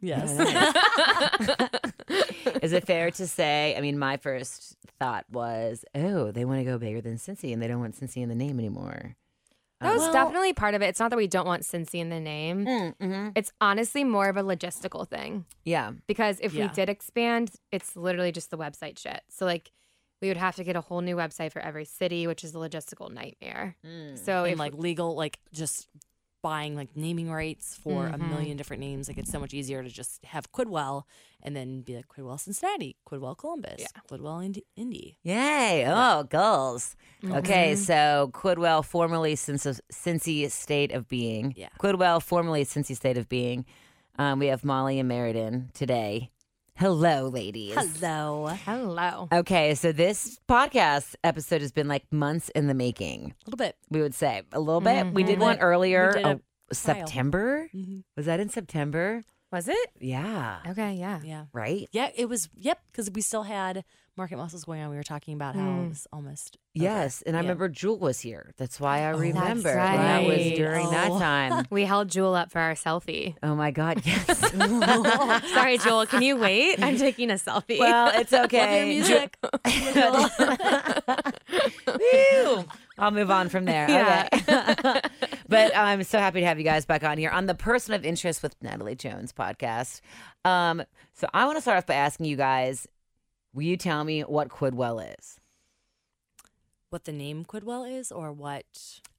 Yes. Is it fair to say? I mean, my first thought was, oh, they want to go bigger than Cincy, and they don't want Cincy in the name anymore. That was um, Well- definitely part of it. It's not that we don't want Cincy in the name. Mm, mm-hmm. It's honestly more of a logistical thing Yeah. because if we did expand, it's literally just the website shit. So like we would have to get a whole new website for every city, which is a logistical nightmare. Mm. So and if like legal, like just buying like naming rights for a Mhm. million different names. Like it's so much easier to just have Quidwell and then be like Quidwell Cincinnati, Quidwell Columbus, Yeah. Quidwell Indy. Indy. Yay. Oh, goals. Okay, Mhm. so Quidwell, formerly Cincy, Cincy State of Being. Yeah. Quidwell, formerly Cincy State of Being. Um, we have Molly and Meriden today. Hello, ladies. Hello. hello. Okay, so this podcast episode has been like months in the making. A little bit. We would say a little bit. We did one earlier. We did a trial. September. Mhm. Was that in September? Was it? Yeah. Okay, yeah. Yeah. Right. Yeah, it was. Yep, because we still had market muscles going on. We were talking about how Mm. it was almost. over. Yes, and I Yeah. rember Jewel was here. That's why I Oh, remember. that's That was right. during that Oh. time. We held Jewel up for our selfie. Oh my God! Yes. Sorry, Jewel. Can you wait? I'm taking a selfie. well, it's okay. Love your music. Woo! I'll move on from there. Yeah. Okay. but I'm so happy to have you guys back on here on the Person of Interest with Natalie Jones podcast. Um, so I want to start off by asking you guys, will you tell me what Quidwell is? what the name Quidwell is, or what?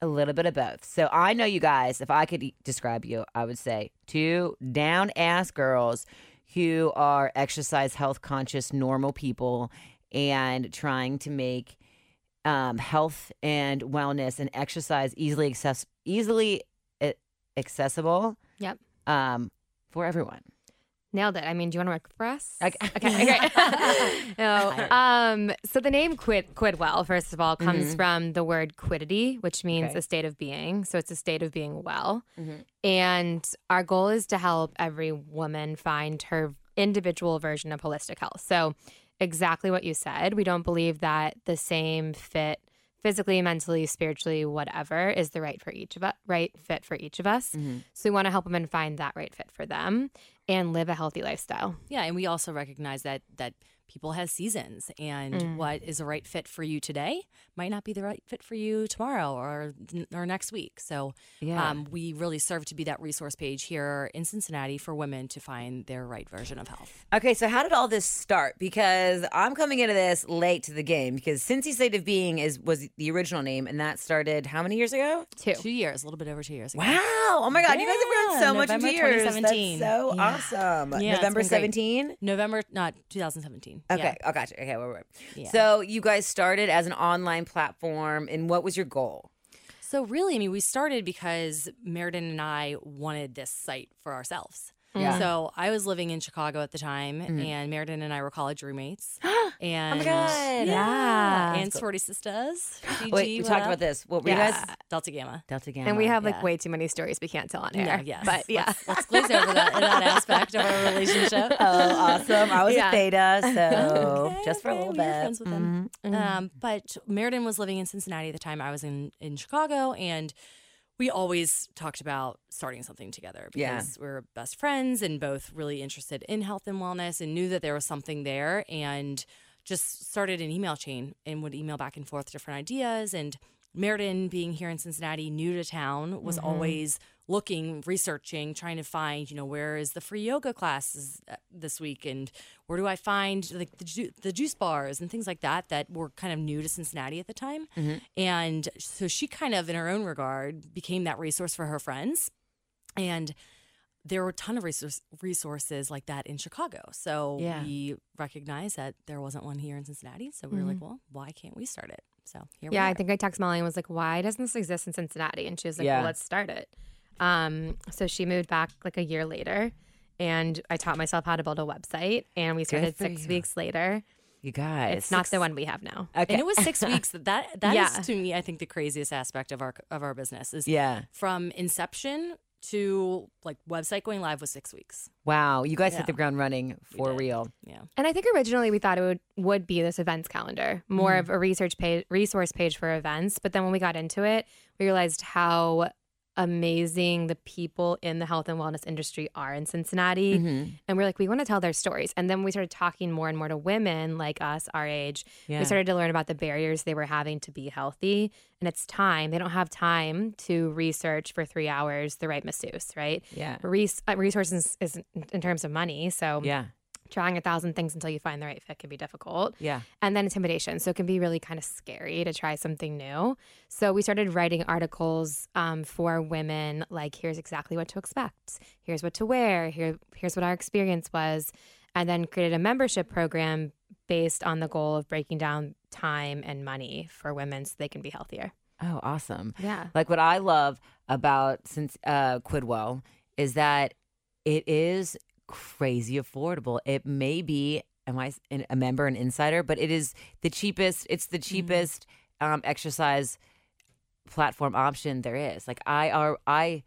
A little bit of both. So I know you guys, if I could describe you, I would say two down ass girls who are exercise health conscious, normal people and trying to make um, health and wellness and exercise easily access- easily uh, accessible Yep. um, for everyone. Nailed it. I mean, do you want to work for us? Okay. Okay. great. no. Um, so the name Quid Quidwell, first of all, comes Mhm. from the word quiddity, which means Okay. a state of being. So it's a state of being well. Mhm. And our goal is to help every woman find her individual version of holistic health. So exactly what you said. We don't believe that the same fit physically, mentally, spiritually, whatever is the right for each of us, right fit for each of us. Mhm. So we want to help women find that right fit for them and live a healthy lifestyle. Yeah, and we also recognize that that people have seasons, and what is the right fit for you today might not be the right fit for you tomorrow or or next week. So, Yeah. um, we really serve to be that resource page here in Cincinnati for women to find their right version of health. Okay, so how did all this start? Because I'm coming into this late to the game because Cincy State of Being is was the original name, and that started how many years ago? Too. Two years, a little bit over two years. ago. Wow! Oh my God, you guys have grown Yeah, so much November in two years. 2017. That's so Yeah. awesome. Yeah, November 17. November, not 2017. Okay, Yeah. oh gotcha. Okay, wait, wait. Yeah. So you guys started as an online platform, and what was your goal? So really, I mean, we started because Meriden and I wanted this site for ourselves. Yeah. So I was living in Chicago at the time, and Meriden and I were college roommates. and Oh God. yeah, and That's sorority sisters. Wait, we talked about this. What were you guys? Delta Gamma. Delta Gamma. And we have like yeah. way too many stories we can't tell on air. Yeah, yes. But yeah. Let's, let's glaze over that, that aspect of our relationship. Oh, awesome! I was Yeah. a theta, so Okay, just for a okay, little we were bit. friends with them. Um, but Meriden was living in Cincinnati at the time. I was in in Chicago, and we always talked about starting something together Yeah. because we're best friends and both really interested in health and wellness, and knew that there was something there, and just started an email chain and would email back and forth different ideas. And Meriden, being here in Cincinnati, new to town, was mm-hmm. always looking, researching, trying to find, you know, where is the free yoga classes uh, this week, and where do I find like the ju- the juice bars and things like that that were kind of new to Cincinnati at the time. And so she kind of, in her own regard, became that resource for her friends, and there were a ton of resource, resources like that in Chicago. So Yeah. we recognized that there wasn't one here in Cincinnati. So we were like, well, why can't we start it? So here Yeah, I think I texted Molly and was like, why doesn't this exist in Cincinnati? And she was like, Yeah. well, let's start it. Um, so she moved back like a year later and I taught myself how to build a website and we started six you. weeks later. You guys, It's not the one we have now. Okay. And it was six weeks. That that is Yeah. to me, I think, the craziest aspect of our of our business is Yeah. from inception to like website going live was six weeks. Wow. You guys hit the ground running for real. Yeah. And I think originally we thought it would, would be this events calendar, more of a research page, resource page for events. But then when we got into it, we realized how amazing the people in the health and wellness industry are in Cincinnati. Mm-hmm. And we're like, we want to tell their stories. And then we started talking more and more to women like us, our age. Yeah. We started to learn about the barriers they were having to be healthy. And it's time. They don't have time to research for three hours the right masseuse, right? Yeah. Res- uh, resources is in terms of money. So Yeah. Trying a thousand things until you find the right fit can be difficult Yeah. and then intimidation. So it can be really kind of scary to try something new. So we started writing articles um, for women, like here's exactly what to expect, here's what to wear, here here's what our experience was, and then created a membership program based on the goal of breaking down time and money for women so they can be healthier. Oh, awesome. Yeah. Like what I love about since uh, Quidwell is that it is crazy affordable. It may be, am I a member, an insider, but it is the cheapest. It's the cheapest um, exercise platform option there is. Like I are I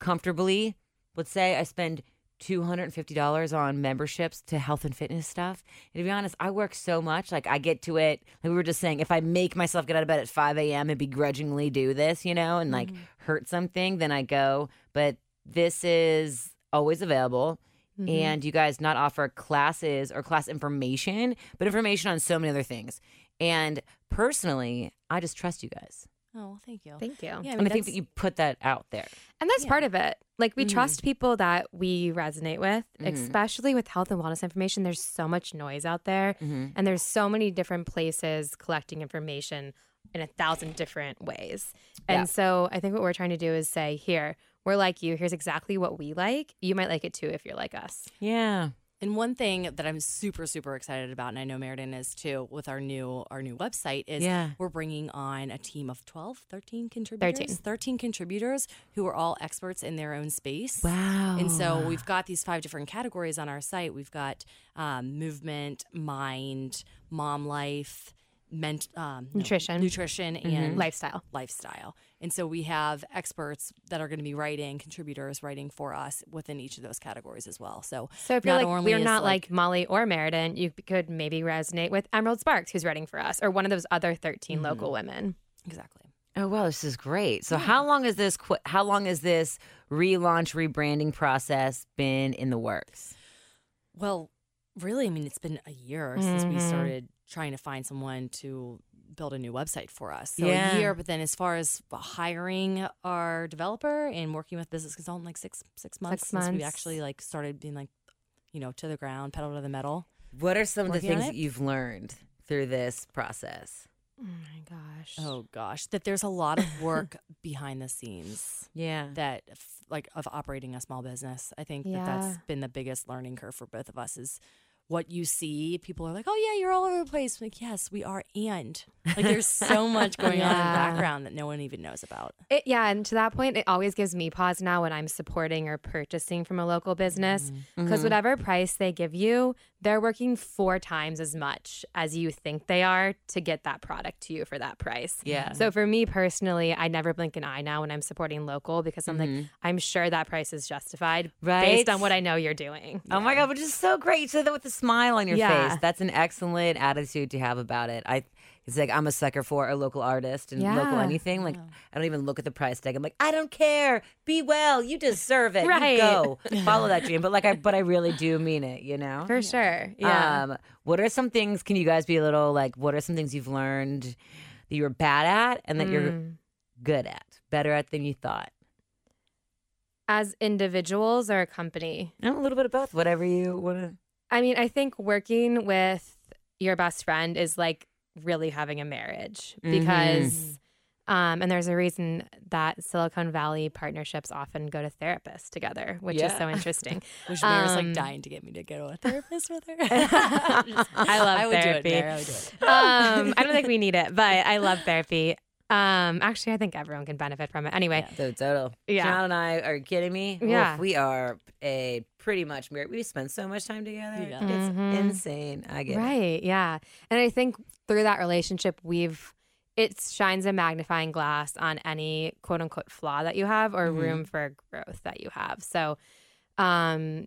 comfortably, let's say I spend. Two hundred and fifty dollars on memberships to health and fitness stuff. And to be honest, I work so much. Like I get to it. Like we were just saying, if I make myself get out of bed at five a.m. and begrudgingly do this, you know, and like hurt something, then I go. But this is always available. And you guys not offer classes or class information, but information on so many other things. And personally, I just trust you guys. Oh, well, thank you. Thank you. Yeah, I, and mean, I think that you put that out there. And that's Yeah. part of it. Like we Mhm. trust people that we resonate with, Mhm. especially with health and wellness information. There's so much noise out there, Mhm. and there's so many different places collecting information in a thousand different ways. And Yeah. so I think what we're trying to do is say, here, we're like you. Here's exactly what we like. You might like it too if you're like us. Yeah. And one thing that I'm super super excited about, and I know Meriden is too, with our new our new website is Yeah. we're bringing on a team of 12, 13 contributors, 13. 13 contributors who are all experts in their own space. Wow. And so we've got these five different categories on our site. We've got um, movement, mind, mom life, ment- um, no, Nutrition. nutrition, and Lifestyle. lifestyle. And so we have experts that are going to be writing, contributors writing for us within each of those categories as well. So, So if you're not like, we're not like, Molly or Meriden, you could maybe resonate with Emerald Sparks, who's writing for us, or one of those other 13 local women. exactly. Oh well, this is great. So how long is this qu- how long has this relaunch rebranding process been in the works? Well, really, I mean, it's been a year since we Mhm. started trying to find someone to build a new website for us. So Yeah. a year, but then as far as hiring our developer and working with business consultant, like six six months since we actually like started being like, you know, to the ground, pedal to the metal. What are some of the things that you've learned through this process? Oh my gosh. Oh gosh, that there's a lot of work behind the scenes. Yeah. that like of operating a small business. I think that that's been the biggest learning curve for both of us is what you see. People are like, "Oh yeah, you're all over the place." Like, yes, we are, and like there's so much going on in the background that no one even knows about. It, yeah, and to that point, it always gives me pause now when I'm supporting or purchasing from a local business because mm-hmm. whatever price they give you, they're working four times as much as you think they are to get that product to you for that price. Yeah. So for me personally, I never blink an eye now when I'm supporting local because I'm like, mm-hmm. I'm sure that price is justified Right. based on what I know you're doing. Oh my god, which is so great. You said that with a smile on your Yeah. face. That's an excellent attitude to have about it. I it's like I'm a sucker for a local artist and local anything. Like I don't even look at the price tag. I'm like, I don't care. Be well. You deserve it. Right. You go. Follow that dream. But like I but I really do mean it, you know? For sure. Yeah. Um, what are some things can you guys be a little like what are some things you've learned that you're bad at and that you're Mm. good at? Better at than you thought? As individuals or a company? A little bit of both. Whatever you wanna I mean, I think working with your best friend is like really having a marriage because, um, and there's a reason that Silicon Valley partnerships often go to therapists together, which is so interesting. Which Um, like dying to get me to go to a therapist with her. I love I would therapy. do it. I would do it. um, I don't think we need it, but I love therapy. Um, actually, I think everyone can benefit from it. Anyway, So total. Yeah. John and I are you kidding me. Oof, Yeah. we are a pretty much married. We spend so much time together. Yeah. It's Mhm. insane. I get it. Right. Yeah. And I think through that relationship, we've, it shines a magnifying glass on any quote unquote flaw that you have or Mhm. room for growth that you have. So, um,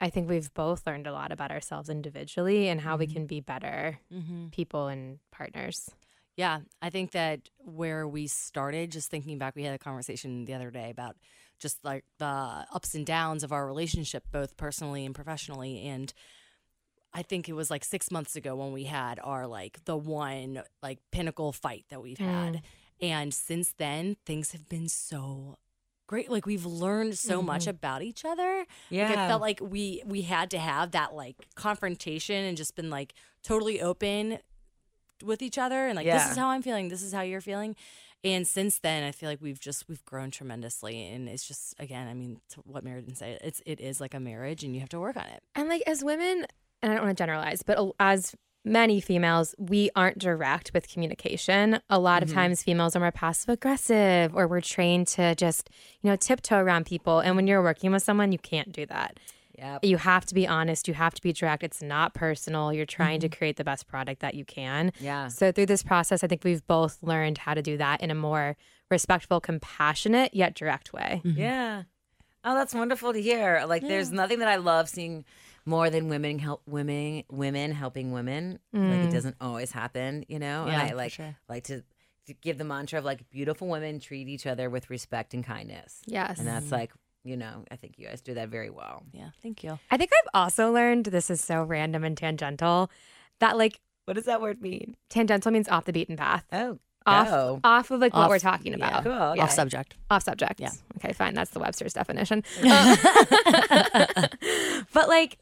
I think we've both learned a lot about ourselves individually and how we Mhm. can be better Mm-hmm. people and partners. Yeah, I think that where we started, just thinking back, we had a conversation the other day about just like the ups and downs of our relationship, both personally and professionally. And I think it was like six months ago when we had our like the one like pinnacle fight that we've had. Mm. And since then, things have been so great. Like we've learned so much mm-hmm. about each other. Like, Yeah. I felt like we we had to have that like confrontation and just been like totally open with each other and like this is how I'm feeling, this is how you're feeling. And since then, I feel like we've just we've grown tremendously, and it's just again, I mean, to what Meriden said, it's it is like a marriage, and you have to work on it. And like as women, and I don't want to generalize, but as many females, we aren't direct with communication. A lot of mm-hmm. times females are more passive aggressive or we're trained to just, you know, tiptoe around people. And when you're working with someone, you can't do that. Yep. You have to be honest, you have to be direct. It's not personal. You're trying to mm-hmm. create the best product that you can. Yeah. So through this process, I think we've both learned how to do that in a more respectful, compassionate, yet direct way. Mm-hmm. Yeah. Oh, that's wonderful to hear. Like, there's nothing that I love seeing more than women help women, women helping women. Like, it mm. doesn't always happen, you know. Yeah, and I like sure. like to, to give the mantra of like beautiful women treat each other with respect and kindness. Yes. And that's like, you know, I think you guys do that very well. Yeah, thank you. I think I've also learned this is so random and tangential that like What does that word mean? tangential means off the beaten path. Oh, Off, go. off of like what we're talking yeah. about. Cool. Okay. Off subject. Off subject. Yeah. Okay, fine. That's the Webster's definition. Uh, but like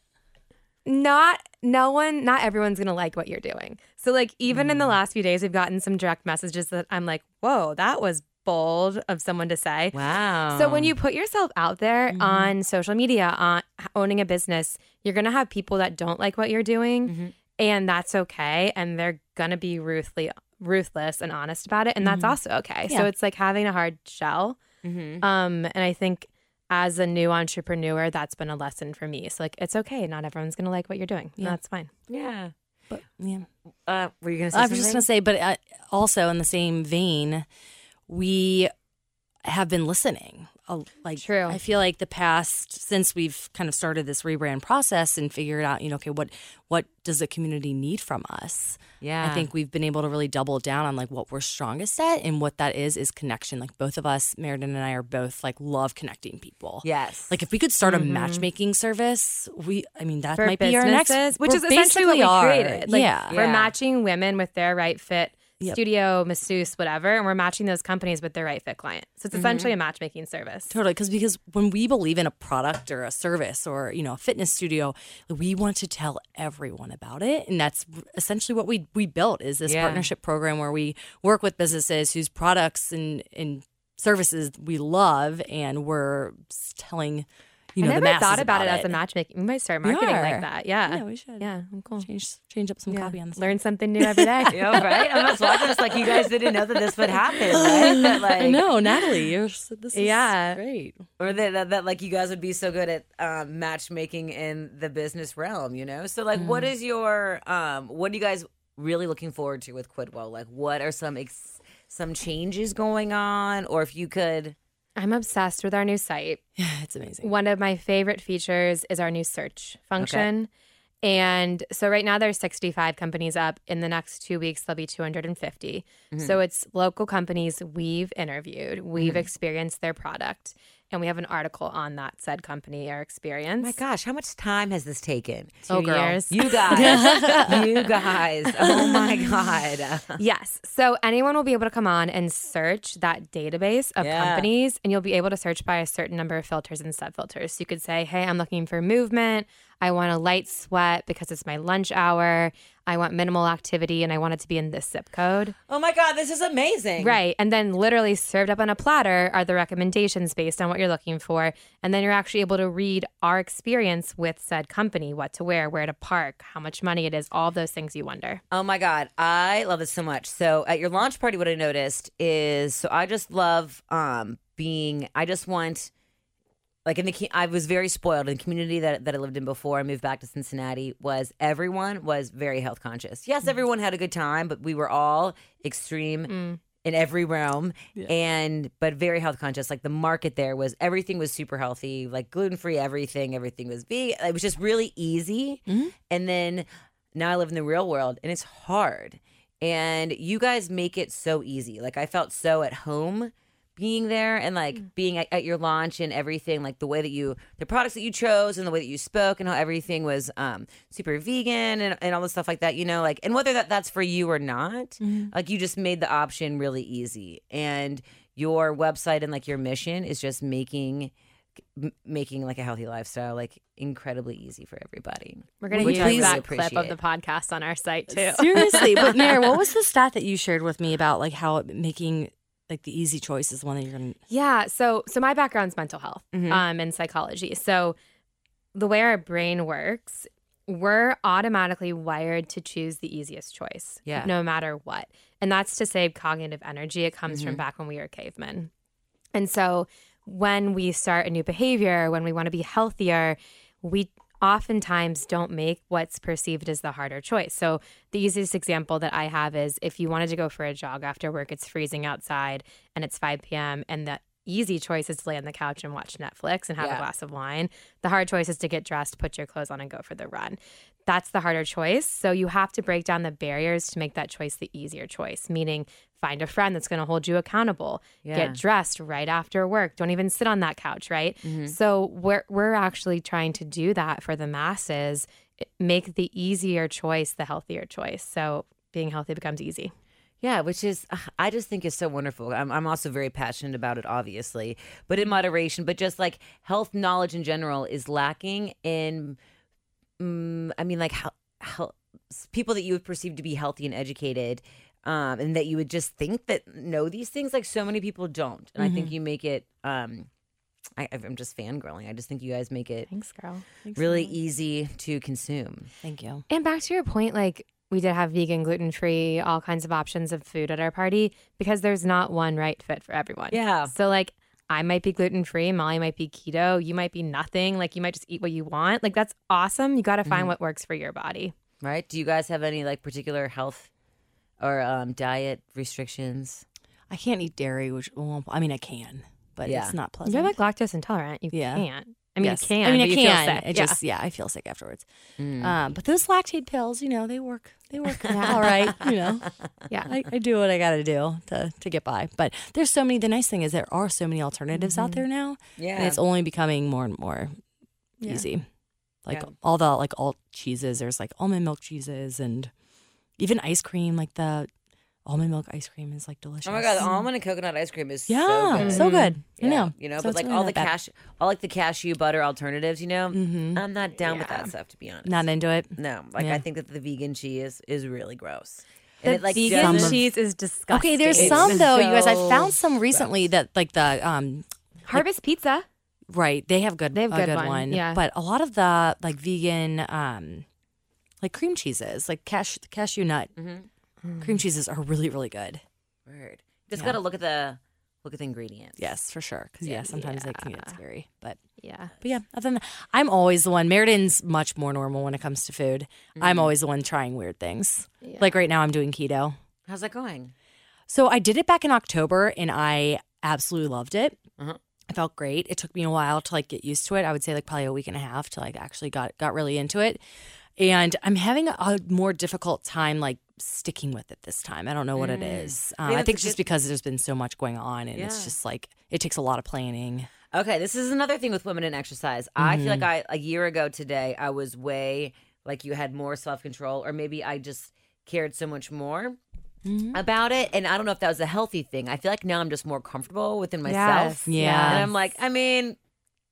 not no one not everyone's gonna like what you're doing. So like even Mm. in the last few days we've gotten some direct messages that I'm like, whoa, that was bold of someone to say. Wow. So when you put yourself out there Mm-hmm. on social media, on owning a business, you're gonna have people that don't like what you're doing, Mm-hmm. and that's okay. And they're gonna be ruthless, ruthless and honest about it, and that's also okay. So it's like having a hard shell. Mhm. Um, and I think as a new entrepreneur, that's been a lesson for me. So like, it's okay. Not everyone's gonna like what you're doing. Yeah. That's fine. yeah. But yeah, Uh, were you gonna say I was something? just gonna say, but uh, also in the same vein, we have been listening. Like, True. I feel like the past since we've kind of started this rebrand process and figured out, you know, okay, what what does the community need from us? Yeah. I think we've been able to really double down on like what we're strongest at, and what that is is connection. Like both of us, Meriden and I, are both like love connecting people. Yes. Like if we could start a matchmaking service, we I mean that Mm-hmm. For might be our next, which is essentially what we are. created. Like, yeah. We're Yeah. matching women with their right fit Yep. studio, masseuse, whatever, and we're matching those companies with their right fit client. So it's mm-hmm. essentially a matchmaking service. Totally, because because when we believe in a product or a service or you know a fitness studio, we want to tell everyone about it, and that's essentially what we we built is this Yeah. partnership program where we work with businesses whose products and and services we love, and we're telling you know I the never thought about, it it as a matchmaking. We might start marketing like that. Yeah. Yeah, we should. Yeah, I'm cool. change change up some Yeah. copy on this. Learn something new every day. Yeah, right. I'm just watching this like you guys didn't know that this would happen, right? That, like, I know, Natalie. You're s- this is Yeah. great. or that, that, that like you guys would be so good at um, matchmaking in the business realm, you know. So like, what is your um, what are you guys really looking forward to with Quidwell? Like, what are some ex- some changes going on, or if you could, I'm obsessed with our new site. Yeah, it's amazing. One of my favorite features is our new search function. And so right now there's 65 companies up. In the next two weeks, there'll be 250. Mm-hmm. So it's local companies we've interviewed, we've mm-hmm. experienced their product, and we have an article on that said company or experience. my gosh, how much time has this taken? Two Oh, girl. years. You guys, you guys, oh my god. Yes. So anyone will be able to come on and search that database of Yeah. companies, and you'll be able to search by a certain number of filters and sub filters. So you could say, hey, I'm looking for movement. I want a light sweat because it's my lunch hour. I want minimal activity and I want it to be in this zip code. Oh my god, this is amazing. Right. And then literally served up on a platter are the recommendations based on what you're looking for. And then you're actually able to read our experience with said company, what to wear, where to park, how much money it is, all those things you wonder. Oh my God. I love this so much. So at your launch party, what I noticed is so I just love um being I just want like in the I was very spoiled. In the community that, that I lived in before I moved back to Cincinnati was everyone was very health conscious. Yes, mm. everyone had a good time, but we were all extreme mm. in every realm and but very health conscious. Like the market there was everything was super healthy like gluten-free everything everything was vegan it was just really easy. Mm-hmm. And then now i live in the real world and it's hard. And you guys make it so easy. Like I felt so at home being there and like Mm. being at, at your launch and everything like the way that you the products that you chose and the way that you spoke and how everything was um super vegan and, and all the stuff like that you know like and whether that that's for you or not Mm-hmm. like you just made the option really easy and your website and like your mission is just making m- making like a healthy lifestyle like incredibly easy for everybody We're gonna Which use I really that clip of the podcast on our site too. Seriously, but Mary, what was the stat that you shared with me about like how making like the easy choice is the one that you're gonna? Yeah. So so my background's mental health Mhm. um, and psychology. So the way our brain works, we're automatically wired to choose the easiest choice, Yeah. no matter what. And that's to save cognitive energy. It comes Mm-hmm. from back when we were cavemen. And so when we start a new behavior, when we want to be healthier, we oftentimes don't make what's perceived as the harder choice. So the easiest example that I have is if you wanted to go for a jog after work, it's freezing outside and it's 5 p.m. and the easy choice is to lay on the couch and watch Netflix and have Yeah. a glass of wine. The hard choice is to get dressed, put your clothes on and go for the run. That's the harder choice. So you have to break down the barriers to make that choice the easier choice, meaning find a friend that's going to hold you accountable. Yeah. Get dressed right after work. Don't even sit on that couch, right? Mm-hmm. So we're we're actually trying to do that for the masses, make the easier choice the healthier choice. So being healthy becomes easy. Yeah, which is uh, I just think is so wonderful. I'm I'm also very passionate about it, obviously, but in moderation. But just like health knowledge in general is lacking in, mm, I mean, like how, how people that you would perceive to be healthy and educated, um, and that you would just think that know these things. Like so many people don't, and I think you make it. Um, I, I'm just fangirling. I just think you guys make it Thanks, girl. really easy to consume. Thank you. And back to your point, like we did have vegan, gluten free, all kinds of options of food at our party because there's not one right fit for everyone. Yeah. So like I might be gluten free, Molly might be keto, you might be nothing. Like you might just eat what you want. Like that's awesome. You got to find what works for your body. Right? Do you guys have any like particular health or um, diet restrictions? I can't eat dairy, which well, I mean I can, but Yeah. it's not pleasant. You're like lactose intolerant. You Yeah. can't. I mean, Yes. you can. I mean, but I you feel can. sick. It Yeah. just yeah, I feel sick afterwards. Mm. Um, but those Lactaid pills, you know, they work. They work all right. You know, Yeah. I, I do what I got to do to to get by. But there's so many. The nice thing is there are so many alternatives out there now, Yeah. and it's only becoming more and more Yeah. easy. Like Yeah. all the like alt cheeses. There's like almond milk cheeses and even ice cream. Like the almond milk ice cream is like delicious. Oh my god, the almond and coconut ice cream is Yeah, so good. so good. Yeah, I know. you know, So but like really all the bad. cash, all like the cashew butter alternatives, you know, Mhm. I'm not down with that stuff to be honest. Not into it. no, like Yeah. I think that the vegan cheese is really gross. The And it like vegan doesn't- cheese is disgusting. Okay, there's It's some though, you guys. I found some recently that like the um Harvest Pizza. right they have good They have a good good one, one, yeah. but a lot of the like vegan um like cream cheeses like cash cashew nut Mm-hmm. cream cheeses are really really good. Word. Just Yeah. gotta look at the look at the ingredients. Yes, for sure. Because yeah, sometimes they can get scary, but Yeah. but yeah. Other than that, I'm always the one. Meriden's much more normal when it comes to food. I'm always the one trying weird things. Yeah. Like right now, I'm doing keto. How's that going? So I did it back in October and I absolutely loved it. Uh-huh. I felt great. It took me a while to like get used to it. I would say like probably a week and a half to like actually got got really into it. And I'm having a more difficult time like sticking with it this time. I don't know what it is. Um, Maybe I think it's just because there's been so much going on and Yeah. it's just like it takes a lot of planning. Okay, this is another thing with women in exercise. I feel like Mm-hmm. I a year ago today I was way like you had more self control, or maybe I just cared so much more Mm-hmm. about it. And I don't know if that was a healthy thing. I feel like now I'm just more comfortable within myself. Yes, Yeah. and I'm like, I mean,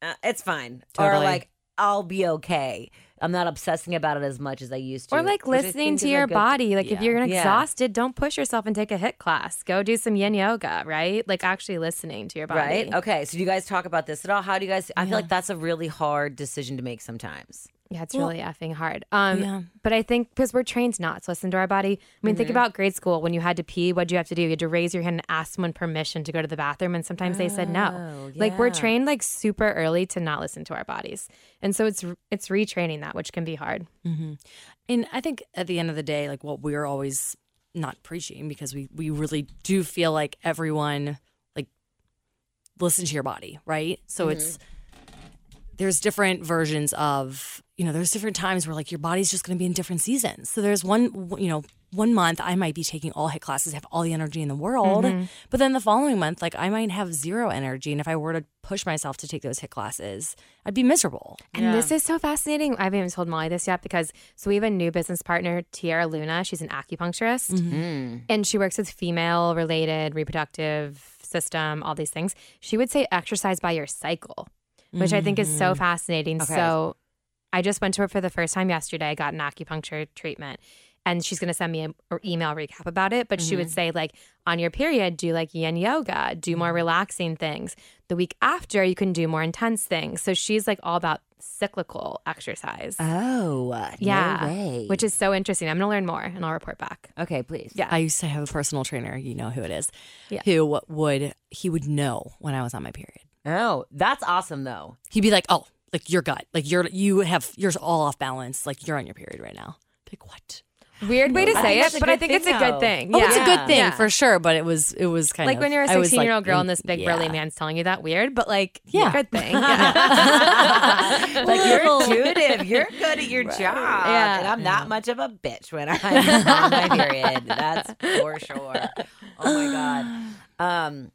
uh, it's fine, or Totally. like I'll be okay. I'm not obsessing about it as much as I used to. Or like listening to your body. Like if you're Yeah. exhausted, don't push yourself and take a HIIT class. Go do some yin yoga, right? Like actually listening to your body. Right. Okay. So do you guys talk about this at all? How do you guys? I feel like that's a really hard decision to make sometimes. Yeah, it's Well- really effing hard. Um, Yeah. But I think because we're trained not to listen to our body. I mean, think mm-hmm. about grade school when you had to pee. What'd you have to do? You had to raise your hand and ask someone permission to go to the bathroom, and sometimes they said no. Oh, Like we're trained like super early to not listen to our bodies, and so it's it's retraining that, which can be hard. Mm-hmm. And I think at the end of the day, like what we're always not preaching because we we really do feel like everyone like listen to your body, right? So it's mm-hmm. There's different versions of you know there's different times where like your body's just going to be in different seasons so there's one you know one month i might be taking all HIIT classes have all the energy in the world but then the following month like i might have zero energy and if i were to push myself to take those HIIT classes i'd be miserable And this is so fascinating. I haven't even told Molly this yet because so we have a new business partner, Tiara Luna. She's an acupuncturist Mm-hmm. and she works with female related reproductive system, all these things. She would say exercise by your cycle, which I think is so mm-hmm. fascinating. Okay. So I just went to her for the first time yesterday. I got an acupuncture treatment. And she's going to send me an email recap about it. But she would mm-hmm. say, like, on your period, do like yin yoga, do more mm-hmm. relaxing things. The week after, you can do more intense things. So she's like all about cyclical exercise. Oh, yeah. no way. Which is so interesting. I'm going to learn more and I'll report back. okay, please. Yeah. i used to have a personal trainer you know who it is Yeah. who would he would know when i was on my period Oh, that's awesome though. he'd be like oh like your gut like you're you have you're all off balance like you're on your period right now like what Weird way to say it, but I think thing, it's a good thing. Oh, yeah. it's a good thing Yeah. for sure, but it was it was kind Like of like when you're a 16 year old like, girl and this big yeah. burly man's telling you that weird, but like, Yeah. good thing. Yeah. like you're intuitive. You're good at your job. Yeah. And I'm not much of a bitch when I'm on my period. That's for sure. Oh my god. Um,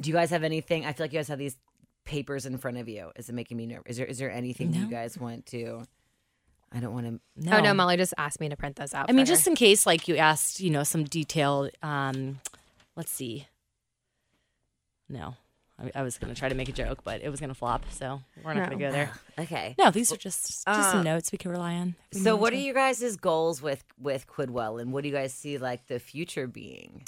do you guys have anything? I feel like you guys have these papers in front of you. Is it making me nervous? Is there is there anything you guys want to? I don't want to. No. Oh no, Molly just asked me to print those out. I mean, her. just in case, like you asked, you know, some detailed. Um, let's see. No, I, I was gonna try to make a joke, but it was gonna flop, so we're not No. gonna go there. Okay. No, these are just just Uh, some notes we can rely on. So, what to. are you guys' goals with with Quidwell, and what do you guys see like the future being?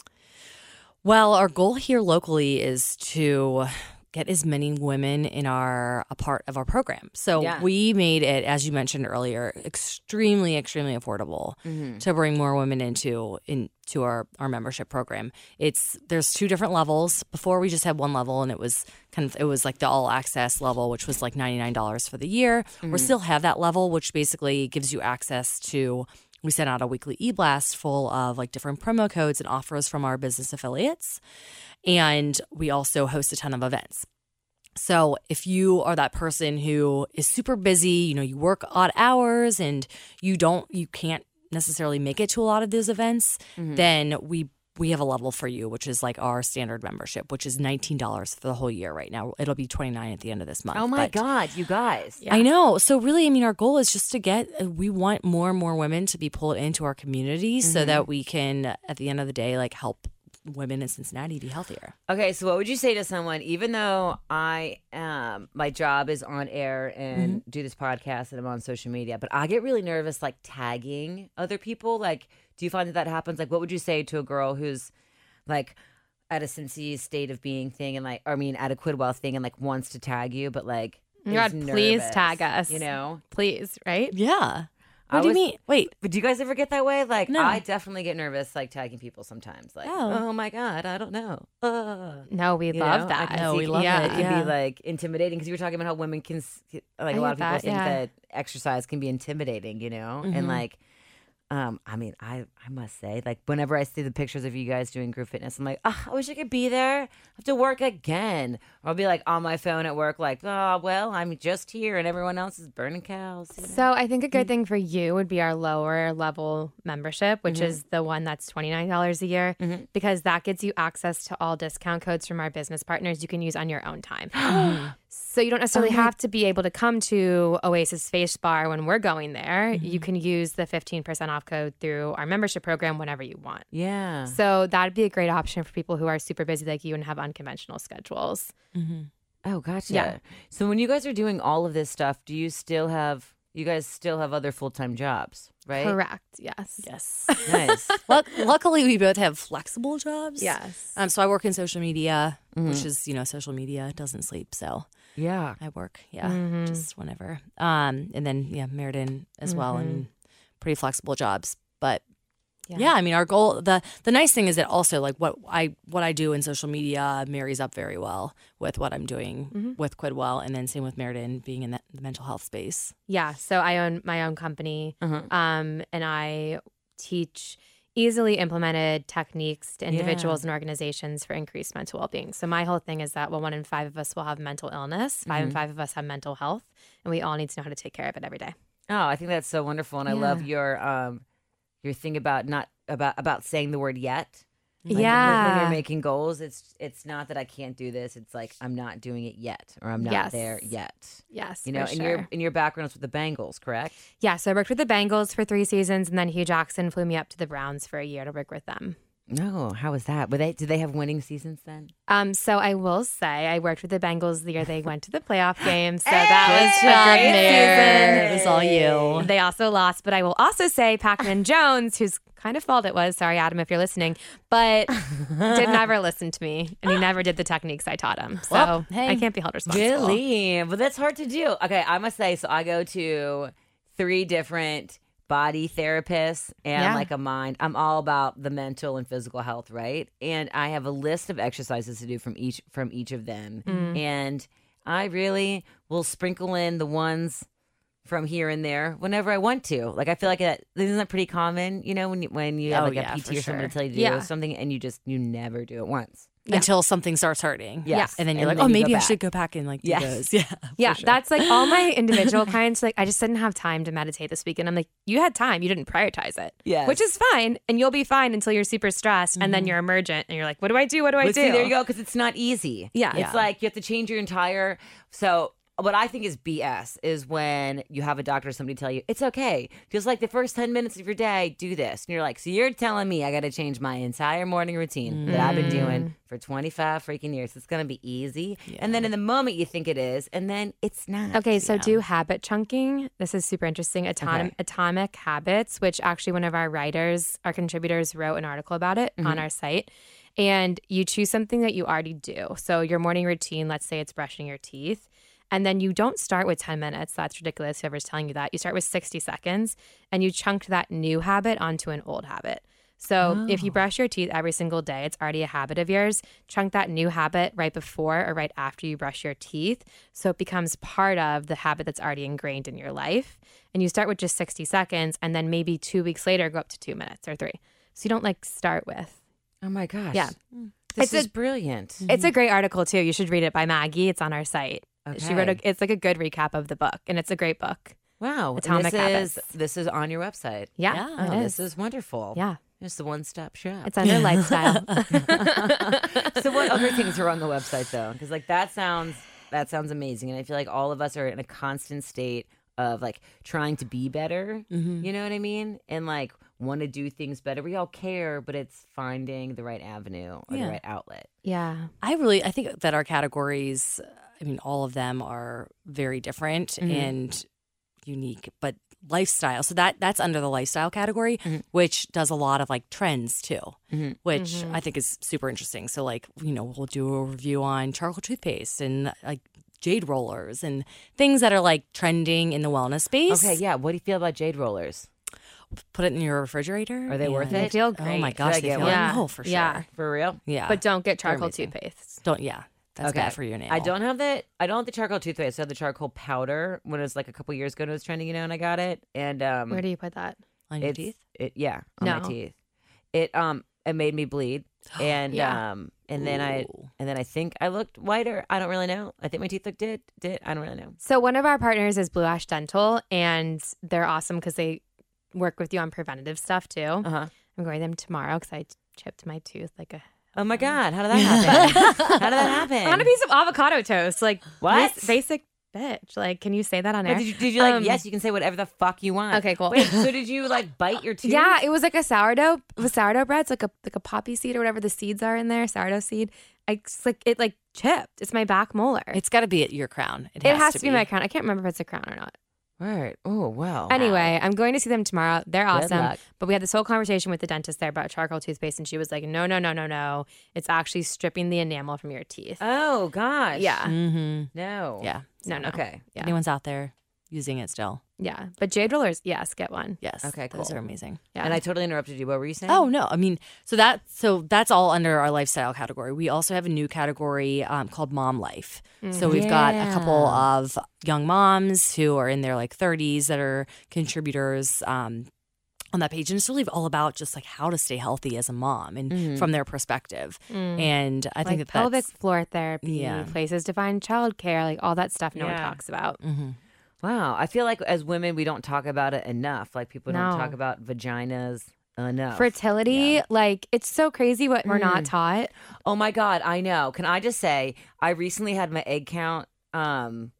Well, our goal here locally is to get as many women in our a part of our program. So Yeah. we made it, as you mentioned earlier, extremely, extremely affordable mm-hmm. to bring more women into into our our membership program. It's there's two different levels. Before we just had one level, and it was kind of it was like the all access level, which was like ninety nine dollars for the year. We mm-hmm. still have that level, which basically gives you access to we send out a weekly e-blast full of like different promo codes and offers from our business affiliates. And we also host a ton of events. So if you are that person who is super busy, you know, you work odd hours and you don't you can't necessarily make it to a lot of those events, mm-hmm. then we we have a level for you, which is like our standard membership, which is nineteen dollars for the whole year right now. It'll be twenty nine at the end of this month. Oh my but- God, you guys! I know. So really, I mean, our goal is just to get. uh, We want more and more women to be pulled into our community so that we can, at the end of the day, like help women in Cincinnati be healthier. Okay, so what would you say to someone, even though I um my job is on air and do this podcast and I'm on social media, but I get really nervous like tagging other people. Like, do you find that that happens? Like, what would you say to a girl who's like at a Cincy state of being thing and like, or, I mean, at a Quidwell thing and like wants to tag you, but like, Oh my is God, please nervous, tag us. You know, please, right? Yeah. I What do you mean? Wait. But do you guys ever get that way? Like, No. I definitely get nervous like tagging people sometimes. Like, Oh. oh, my god, I don't know. Uh. No, we You love know, that. No, we love yeah, it, It can yeah. be like intimidating because you were talking about how women can, like I a lot of people that, think yeah. that exercise can be intimidating, you know, and Mhm. like. Um, I mean, I I must say, like, whenever I see the pictures of you guys doing group fitness, I'm like, oh, I wish I could be there. I have to work again. Or I'll be like on my phone at work, like, oh, well, I'm just here, and everyone else is burning cows. you know? So I think a Mm. good thing for you would be our lower level membership, which Mm-hmm. is the one that's twenty nine dollars a year, because that gets you access to all discount codes from our business partners you can use on your own time. so you don't Oh necessarily have to be able to come to Oasis Face Bar when we're going there. Mm-hmm. You can use the fifteen percent off code through our membership program whenever you want. yeah. So that'd be a great option for people who are super busy like you and have unconventional schedules. Oh, gotcha. Yeah. So when you guys are doing all of this stuff, do you still have you guys still have other full time jobs, right? Correct. Yes. Yes. Nice. Luck- luckily, we both have flexible jobs. Yes. Um. So I work in social media, which is you know social media doesn't sleep, so yeah. I work. Yeah, Mhm. just whenever. Um. And then yeah, Meriden as well, and pretty flexible jobs, but. Yeah. Yeah. I mean, our goal the the nice thing is that also like what I what I do in social media marries up very well with what I'm doing with Quidwell, and then same with Meriden being in that, the mental health space. Yeah. So I own my own company, Uh-huh. um, and I teach easily implemented techniques to individuals and organizations for increased mental well-being. So my whole thing is that well, one in five of us will have mental illness, 5 in five of us have mental health, and we all need to know how to take care of it every day. Oh, I think that's so wonderful, and I love your um your thing about not about about saying the word yet. Like, when- when, Yeah. you're making goals, it's it's not that I can't do this. It's like I'm not doing it yet, or I'm not Yes. there yet. Yes, You know, and sure. your in your background is with the Bengals, correct? Yeah, so I worked with the Bengals for three seasons, and then Hue Jackson flew me up to the Browns for a year to work with them. No, how was that? Were they did they have winning seasons then? Um, so I will say I worked with the Bengals the year they went to the playoff game. So Hey! that was Good a job, great Mare. It was all you. They also lost, but I will also say Pac-Man Jones, whose kind of fault it was. Sorry, Adam, if you're listening, but did never listen to me, and he never did the techniques I taught him. So Well, hey. I can't be held responsible. Really? But that's hard to do. Okay, I must say, so I go to three different body therapist and Yeah. like a mind. I'm all about the mental and physical health, right? And I have a list of exercises to do from each from each of them. Mm. And I really will sprinkle in the ones from here and there whenever I want to. Like I feel like that isn't that pretty common, you know, when you when you have Oh, like yeah, a PT or somebody sure. tell you to do Yeah. something and you just you never do it once. Yeah. Until something starts hurting. Yes. And then you're And like, then oh, maybe I back. should go back and like do Yes. those. Yeah. Yeah, sure. that's like all my individual clients. Like, I just didn't have time to meditate this week. And I'm like, you had time, you didn't prioritize it. Yeah. which is fine, and you'll be fine until you're super stressed, and then mm-hmm. you're emergent, and you're like, what do I do? What do I But do? see, there you go, because it's not easy. Yeah. It's like you have to change your entire. So, what I think is BS is when you have a doctor or somebody tell you, it's okay. Just like the first 10 minutes of your day, do this. And you're like, so you're telling me I got to change my entire morning routine that I've been doing mm. for 25 freaking years. It's going to be easy. And then in the moment you think it is, and then it's not. Okay, so do habit chunking. This is super interesting. Atom- Okay. Atomic habits, which actually one of our writers, our contributors, wrote an article about it on mm-hmm. our site. And you choose something that you already do. So your morning routine, let's say it's brushing your teeth. And then you don't start with 10 minutes. That's ridiculous. Whoever's telling you that. You start with 60 seconds and you chunk that new habit onto an old habit. So if you oh. brush your teeth every single day, it's already a habit of yours. Chunk that new habit right before or right after you brush your teeth. So it becomes part of the habit that's already ingrained in your life. And you start with just 60 seconds and then maybe two weeks later go up to two minutes or three. So you don't like start with. Oh my gosh. Yeah. This It's is a- brilliant. Mm-hmm. It's a great article too. You should read it by Maggie. It's on our site. She wrote a, it's like a good recap of the book and it's a great book. Wow. Atomic this Habits. is this is on your website. Yeah, Yeah. Oh, is. this is wonderful. Yeah. It's the one stop shop. It's under lifestyle. so what other things are on the website though? Because like that sounds that sounds amazing, and I feel like all of us are in a constant state of like trying to be better. Mm-hmm. You know what I mean? And like want to do things better. We all care, but it's finding the right avenue or the right outlet. yeah. I really I think that our categories, I mean, all of them are very different mm-hmm. and unique, but lifestyle. So that that's under the lifestyle category, mm-hmm. which does a lot of like trends too, mm-hmm. which I think is super interesting. So like you know we'll do a review on charcoal toothpaste and like jade rollers and things that are like trending in the wellness space. Okay, yeah. What do you feel about jade rollers? Put it in your refrigerator. Are they worth it? They feel Oh my gosh, Should I they get feel one? Yeah. oh for sure. Yeah. For real? Yeah, But don't get charcoal amazing. toothpaste. don't yeah. That's Okay. bad for your nail. I don't have the I don't have the charcoal toothpaste. I have the charcoal powder when it was like a couple years ago. It was trending, you know, and I got it. And um, Where do you put that? on your it's, teeth. It yeah, on my No. teeth. It um it made me bleed, and Yeah. um and then I Ooh. and then I think I looked whiter. I don't really know. I think my teeth looked did did. I don't really know. So one of our partners is Blue Ash Dental, and they're awesome because they work with you on preventative stuff too. Uh huh. I'm going to them tomorrow because I chipped my tooth like a Oh my god, how did that happen? how did that happen? on a piece of avocado toast. Like What? bas- basic bitch. Like, can you say that on air? did you, did you like? Um, yes, you can say whatever the fuck you want. Okay, cool. Wait, so did you like bite your tooth? Yeah, it was like a sourdough. It was sourdough bread. It's like a like a poppy seed or whatever the seeds are in there. Sourdough seed. I it's like it like chipped. It's my back molar. It's got to be at your crown. It it has, has to be my crown. I can't remember if it's a crown or not. Right. Oh wow. Anyway, I'm going to see them tomorrow. They're awesome. luck. But we had this whole conversation with the dentist there about charcoal toothpaste, and she was like, "No, no, no, no, no. It's actually stripping the enamel from your teeth." Oh gosh. yeah, Mm-hmm. No. Yeah. no, no. Okay. Yeah. Anyone's out there using it still? Yeah, but jade rollers, yes, get one. Yes. Okay, Those are amazing. Yeah. And I totally interrupted you. What were you saying? Oh no, I mean, so that so that's all under our lifestyle category. We also have a new category um, called mom life. So we've got a couple of young moms who are in their like 30s that are contributors. Um, on that page and it's really all about just like how to stay healthy as a mom and from their perspective and i think like that pelvic that's floor therapy, Yeah. places to find childcare, like all that stuff no one talks about. Wow. I feel like as women, we don't talk about it enough. Like people don't No. talk about vaginas enough. Fertility, like it's so crazy what we're Mm. not taught. oh my God. I know. Can I just say, I recently had my egg count um,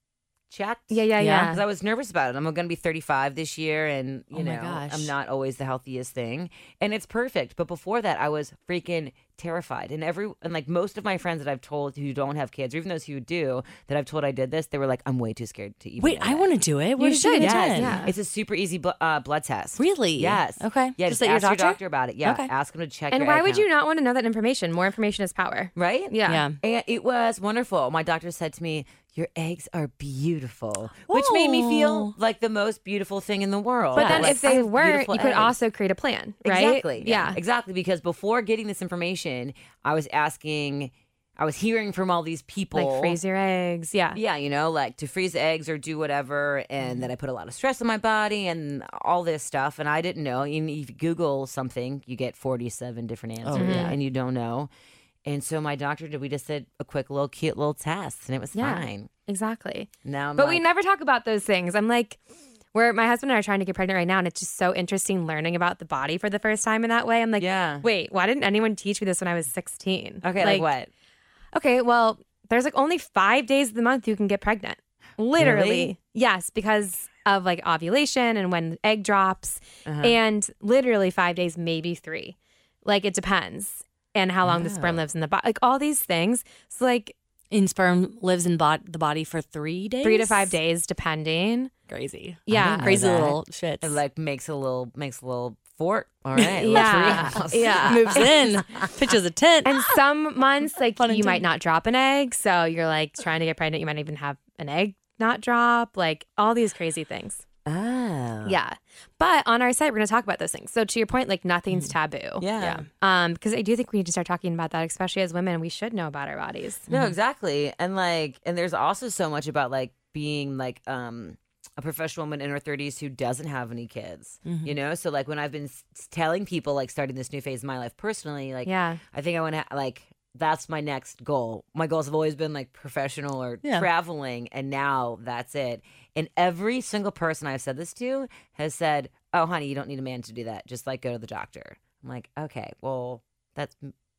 checked. Yeah, yeah, Yeah. yeah. Because I was nervous about it. I'm going to be 35 this year, and you Oh know, gosh. I'm not always the healthiest thing, and it's perfect. But before that, I was freaking terrified. And every and like most of my friends that I've told who don't have kids, or even those who do, that I've told I did this, they were like, "I'm way too scared to even." wait i want to do it what You should, get yes, done? yeah. It's a super easy bl- uh, blood test. Really? Yes. Okay. Yeah. Just Just, at your ask your doctor? doctor about it. Yeah. Okay. Ask him to check. And your why egg would you not want to know that information? More information is power. Right? Yeah. Yeah. And it was wonderful. My doctor said to me, Your eggs are beautiful, which made me feel Oh. like the most beautiful thing in the world. But then Like, if they weren't, you could also create a plan, right? Exactly. Yeah. Exactly. Because before getting this information, I was asking, I was hearing from all these people. Like freeze your eggs. Yeah. Yeah, you know, like to freeze eggs or do whatever, and mm-hmm. then I put a lot of stress on my body and all this stuff, and I didn't know. You, if you Google something, you get forty-seven different answers, mm-hmm. yeah. and you don't know. And so my doctor did. We just did a quick little cute little test, and it was Yeah. fine. Exactly. Now, I'm But we never talk about those things. I'm like, where my husband and I are trying to get pregnant right now, and it's just so interesting learning about the body for the first time in that way. I'm like, Yeah. wait, why didn't anyone teach me this when I was 16? Okay, like, what? Okay, well, there's like only five days of the month you can get pregnant. Literally. Really? Yes, because of like ovulation and when egg drops, Uh-huh. and literally five days, maybe three. Like it depends. And how long the sperm lives in the body, like all these things. So, like In sperm lives in bod- the body for three days. three to five days, depending. Crazy. Yeah. Crazy that. little shit. It like makes a little makes a little fort. All right, Yeah. treehouse. Yeah. moves in, pitches a tent. And some months, like Fun and you might not drop an egg. So you're like trying to get pregnant. You might even have an egg not drop, like all these crazy things. Oh, Yeah. But on our site, we're going to talk about those things. So to your point, like nothing's taboo. Mm-hmm. yeah. Yeah. Um, because I do think we need to start talking about that, especially as women. We should know about our bodies. No, exactly. And like, and there's also so much about like being like um a professional woman in her 30s who doesn't have any kids. You know, so like when I've been s- telling people like starting this new phase in my life personally, like Yeah. I think I want to like that's my next goal. My goals have always been like professional or Yeah. traveling, and now that's it. And every single person I've said this to has said, "Oh, honey, you don't need a man to do that. Just like go to the doctor." I'm like, okay, well, that's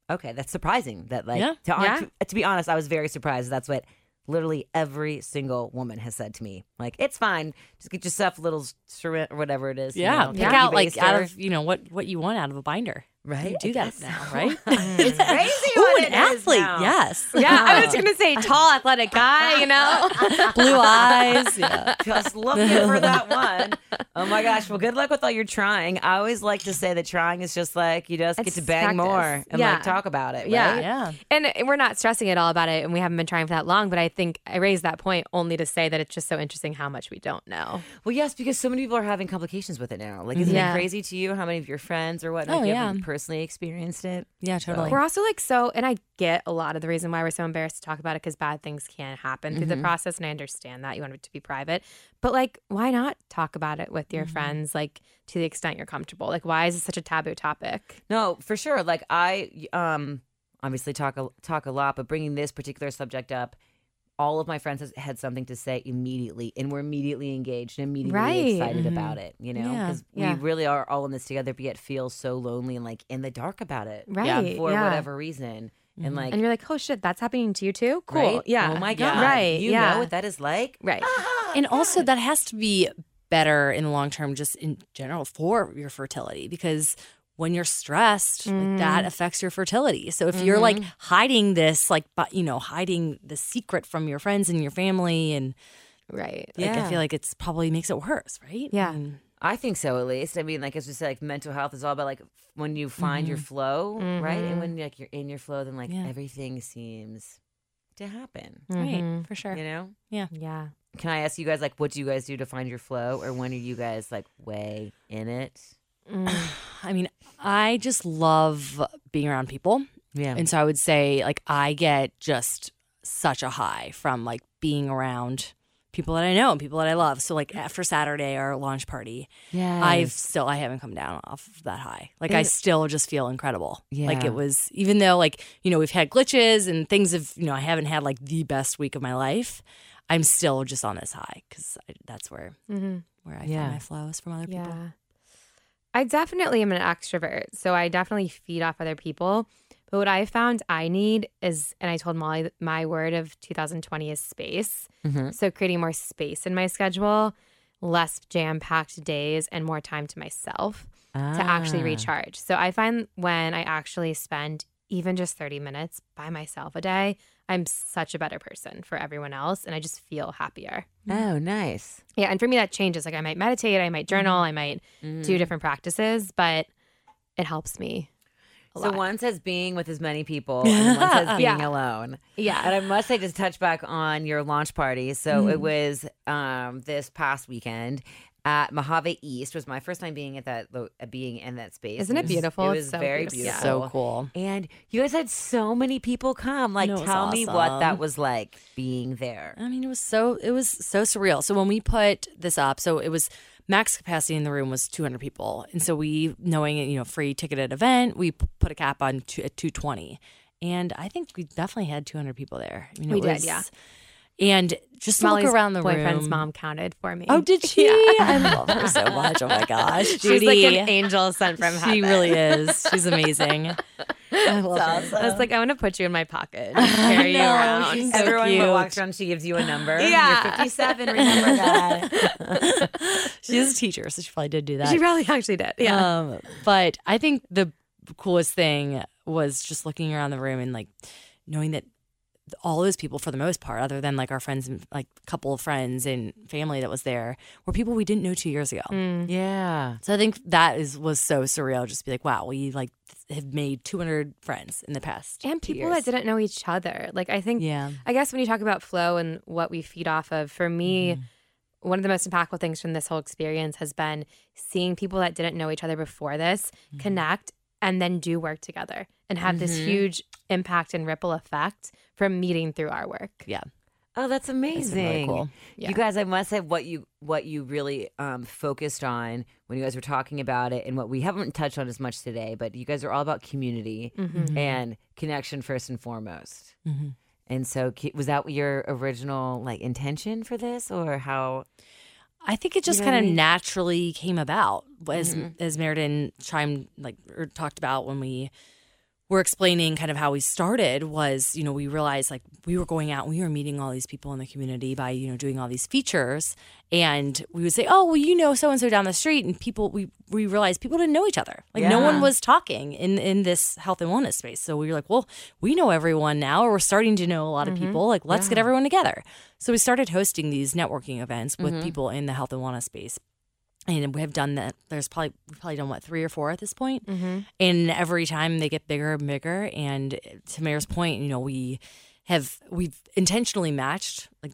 okay. That's surprising. That like, Yeah. to, Yeah. to, to be honest, I was very surprised. That's what literally every single woman has said to me. Like, it's fine. Just get yourself a little syringe or whatever it is. you yeah, know, pick out like out of you know what what you want out of a binder. Right. You do that guess now, so. right? it's crazy. Ooh, what an it is athlete. now. Yes. Yeah. I was going to say tall, athletic guy, you know? Blue eyes. Yeah. just looking for that one. Oh my gosh. Well, good luck with all your trying. I always like to say that trying is just like you just get to bang practice. more and Yeah. like talk about it. Yeah. right? Yeah. And we're not stressing at all about it, and we haven't been trying for that long. But I think I raised that point only to say that it's just so interesting how much we don't know. Well, yes, because so many people are having complications with it now. Like, isn't Yeah. it crazy to you how many of your friends or whatnot Oh, you yeah. Haven't personally experienced it? Yeah. Totally. We're also like so, and I get a lot of the reason why we're so embarrassed to talk about it because bad things can happen through the process, and I understand that you want it to be private. But like, why not talk about it with your friends, like to the extent you're comfortable? Like, why is it such a taboo topic? No, for sure. Like I um obviously talk a, talk a lot, but bringing this particular subject up, all of my friends has, had something to say immediately, and we're immediately engaged and immediately Right. excited mm-hmm. about it. You know, because Yeah. we really are all in this together, but yet feel so lonely and like in the dark about it, Right, yeah, For yeah. whatever reason, and mm-hmm. like. And you're like, oh shit, that's happening to you too? Cool. right? Oh yeah. Oh my Yeah. god. Right. You yeah. know what that is like. Right. Ah, and also that has to be better in the long term just in general for your fertility because when you're stressed like, that mm. affects your fertility so if you're like mm-hmm. hiding this like but you know hiding the secret from your friends and your family and Right. like i feel like it's probably makes it worse right Yeah. I mean, I think so, at least. I mean, like as we said, like mental health is all about like when you find your mm-hmm. flow, right? And mm-hmm. when like you're in your flow, then like Yeah. everything seems to happen. right for sure You know? Yeah. Yeah. Can I ask you guys like what do you guys do to find your flow, or when are you guys like way in it? i mean i just love being around people Yeah. And so I would say, like, I get just such a high from like being around people that I know and people that I love. So like after Saturday, our launch party, Yeah. I've still I haven't come down off of that high. Like I still just feel incredible. Like it was even though like you know we've had glitches and things have you know I haven't had like the best week of my life. I'm still just on this high because that's where Mm-hmm. where I Yeah. find my flows from other people. Yeah. I definitely am an extrovert. So I definitely feed off other people. But what I found I need is, and I told Molly, my word of 2020 is space. Mhm. So creating more space in my schedule, less jam packed days, and more time to myself to actually Ah. recharge. So I find when I actually spend even just 30 minutes by myself a day, I'm such a better person for everyone else. And I just feel happier. Oh, nice. Yeah, and for me that changes. Like I might meditate, I might journal, I might Mm-hmm. do different practices, but it helps me. So lot. one says being with as many people, and one says being Yeah. alone. yeah, And I must say, just touch back on your launch party. So it Mm-hmm. was um, this past weekend at Mojave East. Was my first time being at that, lo- uh, being in that space. Isn't it was- beautiful? It was so very beautiful. beautiful. Yeah. So cool. And you guys had so many people come. Like, No, it was tell me what that was like being there. I mean, it was so it was so surreal. So when we put this up, so it was max capacity in the room was 200 people, and so we, knowing you know free ticketed event, we put a cap on two, at 220, and I think we definitely had 200 people there. I mean, We it did, was- yeah. And just Molly's look around the boyfriend's room. mom counted for me. Oh, did she? Yeah. I love her so much. Oh my gosh, She's Judy. like an angel sent from heaven. she really is. She's amazing. I love her. I was like, I want to put you in my pocket, and carry you around. she's so Everyone who walks around, she gives you a number. Yeah. You're 57. Remember that. She's a teacher, so she probably did do that. She probably actually did. Yeah. Um, but I think the coolest thing was just looking around the room and like knowing that all those people, for the most part, other than like our friends, and like a couple of friends and family that was there, were people we didn't know two years ago. Mm. Yeah. So I think that is was so surreal. Just to be like, wow, we like have made 200 friends in the past and people years. that didn't know each other. Like I think Yeah. I guess when you talk about flow and what we feed off of, for me, Mm-hmm. one of the most impactful things from this whole experience has been seeing people that didn't know each other before this Mm-hmm. connect and then do work together and have this Mhm. huge impact and ripple effect from meeting through our work. Yeah. Oh, that's amazing. been really cool. Yeah. You guys, I must say what you what you really um, focused on when you guys were talking about it, and what we haven't touched on as much today, but you guys are all about community Mm-hmm. and connection first and foremost. Mm-hmm. And so, was that your original like intention for this, or how? I think it just know kind of mean? naturally came about as Mhm. as Meriden chimed like or talked about when we were explaining kind of how we started was you know we realized like we were going out and we were meeting all these people in the community by you know doing all these features. And we would say oh well you know so and so down the street. And people we we realized people didn't know each other. Like no one was talking in in this health and wellness space. So we were like well we know everyone now or we're starting to know a lot of people. Like let's get everyone together. So we started hosting these networking events with Mhm. people in the health and wellness space and we have done that. There's probably we've probably done what three or four at this point. Mm-hmm. and every time they get bigger and bigger and to mayor's point you know we have we've intentionally matched like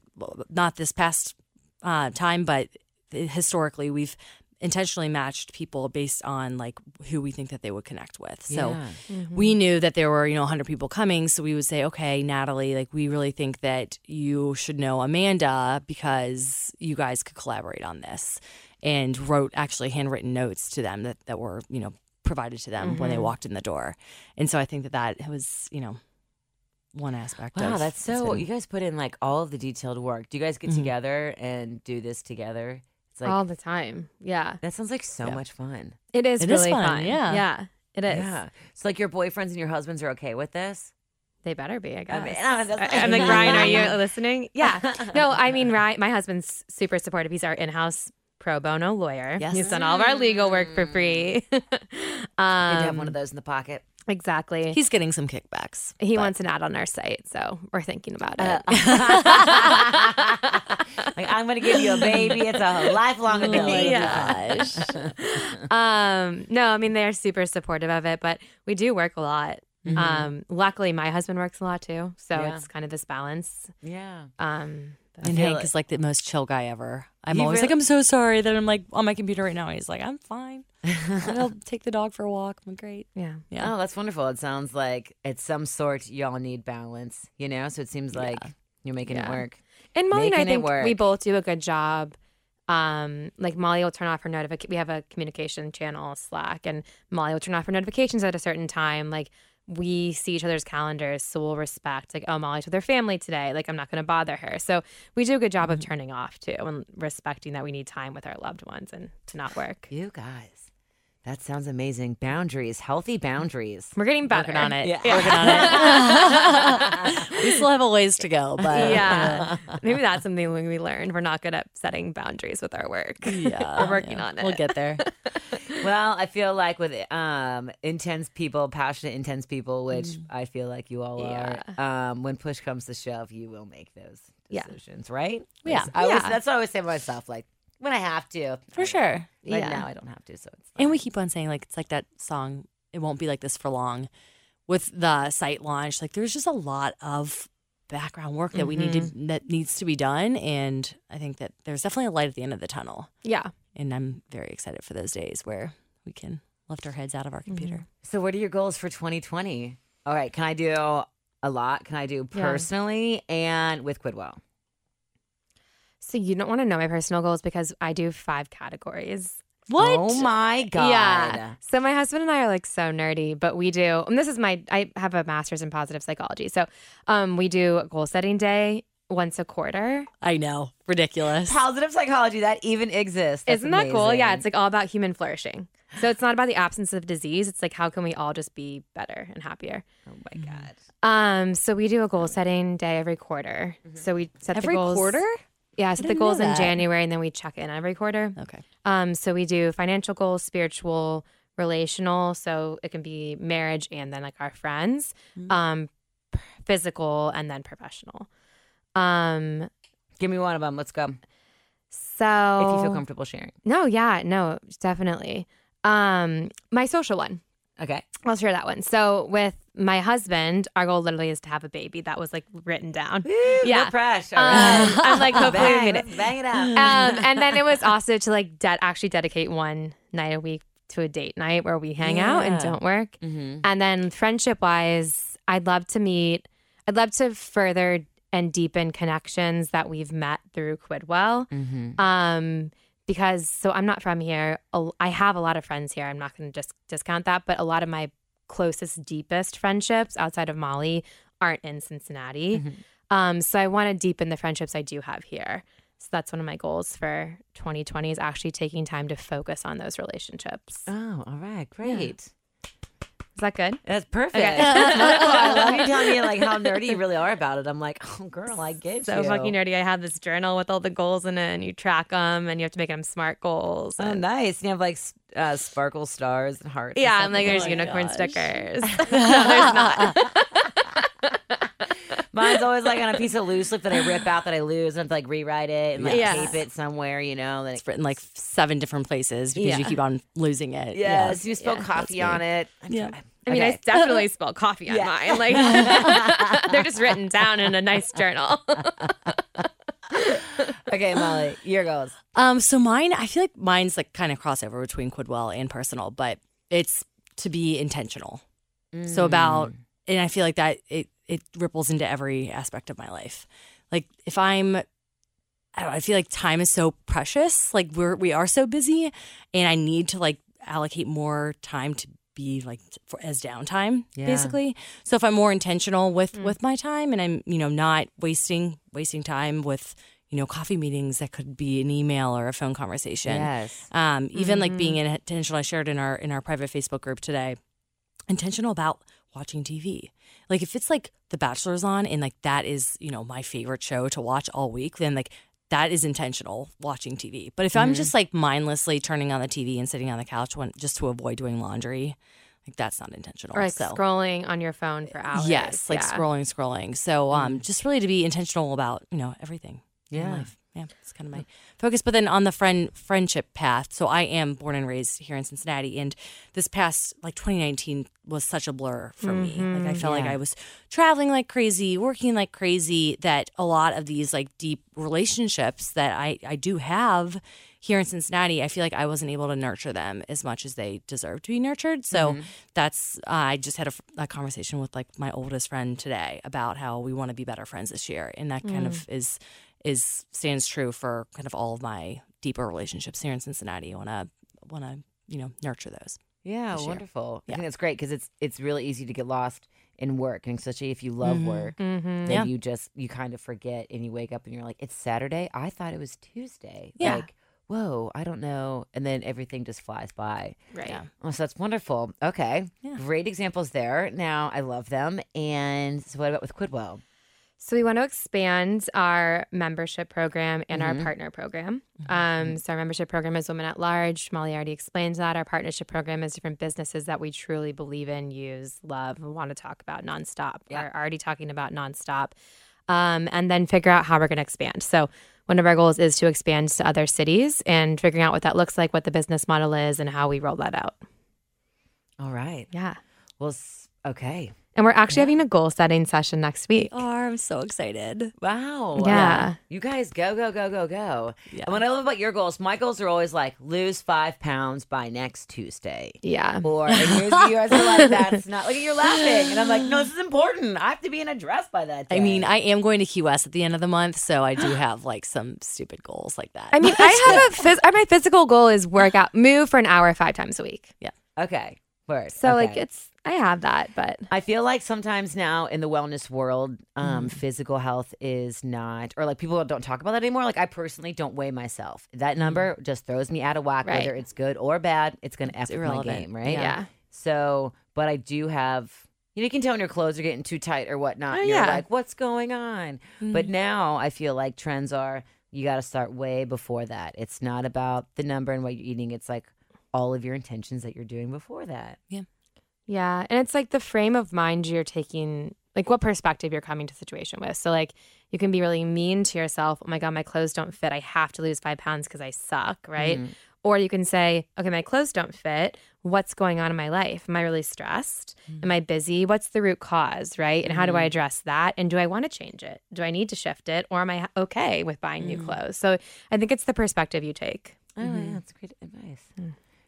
not this past uh, time but historically we've intentionally matched people based on like who we think that they would connect with. So Yeah. we knew that there were you know 100 people coming. So we would say okay natalie like we really think that you should know amanda because you guys could collaborate on this and wrote actually handwritten notes to them that, that were you know provided to them when they Mhm. walked in the door and so i think that that was you know one aspect Wow, of that's so. been- You guys put in like all of the detailed work. Do you guys get Mhm. together and do this together? It's like All the time. Yeah. that sounds like so Yeah. much fun. It is It is really fun, yeah. Yeah. It is. Yeah. So like your boyfriends and your husbands are okay with this? They better be, I guess. I mean, no, that's- I, am like, Ryan, are you listening? Yeah. No, I mean, Ryan, my husband's super supportive. He's our in house pro bono lawyer. Yes. He's done all of our legal work for free. um, Good have one of those in the pocket. Exactly. he's getting some kickbacks he but- wants an ad on our site, so we're thinking about it. like I'm gonna give you a baby. It's a lifelong Oh ability. Yeah. um, no, I mean they're super supportive of it, but we do work a lot. Mhm. Um, luckily, my husband works a lot too, so Yeah. it's kind of this balance. yeah. Um, but- and feel Hank it. is like the most chill guy ever. I'm He always really- like, I'm so sorry that I'm like on my computer right now. He's like, I'm fine. I'll take the dog for a walk. I'm great. yeah, Yeah. Oh, that's wonderful. It sounds like at some sort y'all need balance, you know? So it seems like you're making it work. And Molly and I Making it think we both do a good job. Um, like Molly will turn off her notification. We have a communication channel Slack, and Molly will turn off her notifications at a certain time. Like we see each other's calendars, so we'll respect. Like, oh, Molly's with her family today. Like, I'm not going to bother her. So we do a good job of Mm-hmm. turning off too, and respecting that we need time with our loved ones and to not work. You guys, that sounds amazing. Boundaries, healthy boundaries. We're getting better Working on it. Yeah. Working on it. we still have a ways to go, but Yeah, maybe that's something we learned. We're not good at setting boundaries with our work. yeah, We're working yeah. on it. We'll get there. Well, I feel like with um intense people, passionate intense people, which Mm. I feel like you all are. Um, when push comes to shove, you will make those Yeah. decisions, right? Yeah. I always, Yeah. that's what I always say to myself. Like when I have to, For sure. But Yeah. now I don't have to, so it's. And we keep on saying like it's like that song. It won't be like this for long. With the site launch, like there's just a lot of background work that we need to mm-hmm. that needs to be done, and I think that there's definitely a light at the end of the tunnel. Yeah. And I'm very excited for those days where we can lift our heads out of our mm-hmm. computer. So, what are your goals for 2020? All right, can I do a lot? Can I do Yeah. personally and with Quidwell? So you don't want to know my personal goals because I do five categories. What? Oh my god! Yeah. So my husband and I are like so nerdy, but we do. And this is my. I have a master's in positive psychology, so um, we do a goal setting day once a quarter. I know, ridiculous. Positive psychology that even exists. That's Isn't that cool? Yeah, it's like all about human flourishing. So it's not about the absence of disease. It's like how can we all just be better and happier. oh my god. Um, so we do a goal setting day every quarter. So we set Every the goals. quarter? Yeah, set the goals in. January and then we check in every quarter. Okay. Um, so we do financial goals, spiritual, relational. So it can be marriage and then like our friends, Mm-hmm. um, physical, and then professional. Um, Give me one of them. Let's go. so If you feel comfortable sharing. no, yeah, no, definitely. Um, my social one. Okay. I'll share that one. So with my husband, our goal literally is to have a baby. That was like written down. Yeah. Yeah. No pressure. Um, I'm like, hopefully we bang, made it. bang it out. um, and then it was also to like de- actually dedicate one night a week to a date night where we hang out and don't work. Mhm. And then friendship wise, I'd love to meet, I'd love to further and deepen connections that we've met through Quidwell. Mhm. Um, because so I'm not from here. I have a lot of friends here. I'm not going to just discount that, but a lot of my closest, deepest friendships outside of Molly aren't in Cincinnati. Um, so I want to deepen the friendships I do have here. So that's one of my goals for 2020 is actually taking time to focus on those relationships. Oh, all right. Great. Is that good? That's perfect. Okay. That's wonderful. I love you telling me like how nerdy you really are about it. I'm like, oh, girl, I get So you. So fucking nerdy. I have this journal with all the goals in it, and you track them, and you have to make them smart goals. Oh, and- nice. You have like uh, sparkle stars and hearts. yeah, stuff I'm like, there's my unicorn gosh. stickers. no, there's not. Mine's always like on a piece of loose leaf that I rip out that I lose and I have to like rewrite it and like Yeah. tape it somewhere, you know. Then it, It's written like seven different places because you keep on losing it. yes, you spill Yeah, coffee on it. I'm Yeah. trying- I mean, I definitely spell coffee on Yeah. mine. Like they're just written down in a nice journal. okay, Molly, your goals. Um, so mine, I feel like mine's like kind of crossover between Quidwell and personal, but it's to be intentional. So about, and I feel like that it it ripples into every aspect of my life. Like if I'm, I don't know, I feel like time is so precious. Like we're we are so busy, and I need to like allocate more time to be like for, as downtime Yeah. basically so if i'm more intentional with with my time and i'm you know not wasting wasting time with you know coffee meetings that could be an email or a phone conversation Yes. um, even like being intentional i shared in our in our private facebook group today intentional about watching tv like if it's like the bachelor's on and like that is you know my favorite show to watch all week then like that is intentional watching tv but if i'm just like mindlessly turning on the tv and sitting on the couch when just to avoid doing laundry like that's not intentional or like so scrolling on your phone for hours. yes like Yeah. scrolling scrolling so um just really to be intentional about you know everything in Yeah. Yeah, it's kind of my focus. But then on the friend friendship path, so I am born and raised here in Cincinnati, and this past like 2019 was such a blur for me. Like I mm-hmm. felt like I was traveling like crazy, working like crazy. That a lot of these like deep relationships that I I do have here in Cincinnati, I feel like I wasn't able to nurture them as much as they deserve to be nurtured. So mm-hmm. that's uh, I just had a, a conversation with like my oldest friend today about how we want to be better friends this year, and that kind of mm. is is stands true for kind of all of my deeper relationships here in Cincinnati. I want to want to you know nurture those. Yeah, wonderful. I Yeah. think that's great because it's it's really easy to get lost in work, and especially if you love Mhm. work, Mm-hmm. then Yeah. you just you kind of forget, and you wake up and you're like, it's Saturday. I thought it was Tuesday. Yeah. Like, whoa, I don't know, and then everything just flies by. Right. Yeah. Oh, so that's wonderful. Okay, Yeah. great examples there. Now I love them. And so what about with Quidwell? So we want to expand our membership program and Mhm. our partner program. Um, so our membership program is Women at Large. Molly already explained that. Our partnership program is different businesses that we truly believe in, use, love, and want to talk about nonstop. Yeah. We're already talking about nonstop. Um, and then figure out how we're going to expand. So one of our goals is to expand to other cities and figuring out what that looks like, what the business model is, and how we roll that out. All right. Yeah. Well, okay. And we're actually having a goal setting session next week. Oh, I'm so excited. Wow. Yeah. You guys go, go, go, go, go. Yeah. And what I love about your goals, my goals are always like lose five pounds by next Tuesday. Yeah. Or and yours, you guys are like, that's not like you're laughing. And I'm like, no, this is important. I have to be in a dress by that day. I mean, I am going to Key West at the end of the month, so I do have like some stupid goals like that. I mean, I have a phys- my physical goal is work out, move for an hour five times a week. Yeah. Okay. Word. So like it's I have that, but I feel like sometimes now in the wellness world, um, Mm-hmm. physical health is not, or like people don't talk about that anymore. Like I personally don't weigh myself. That number just throws me out of whack. Right. whether it's good or bad. It's gonna f with my game, right? yeah. So, but I do have, you know, you can tell when your clothes are getting too tight or whatnot. Oh, You're yeah. like, what's going on? But now I feel like trends are, you got to start way before that. It's not about the number and what you're eating. It's like all of your intentions that you're doing before that. Yeah, Yeah. and it's like the frame of mind you're taking, like what perspective you're coming to the situation with. So like you can be really mean to yourself. Oh my god, my clothes don't fit. I have to lose five pounds because I suck, right? Mhm. Or you can say, okay, my clothes don't fit. What's going on in my life? Am I really stressed? Mm. Am I busy? What's the root cause, right? And how do I mm. address that? And do I want to change it? Do I need to shift it? Or am I okay with buying new mm. clothes? So I think it's the perspective you take. Oh, yeah, that's great advice.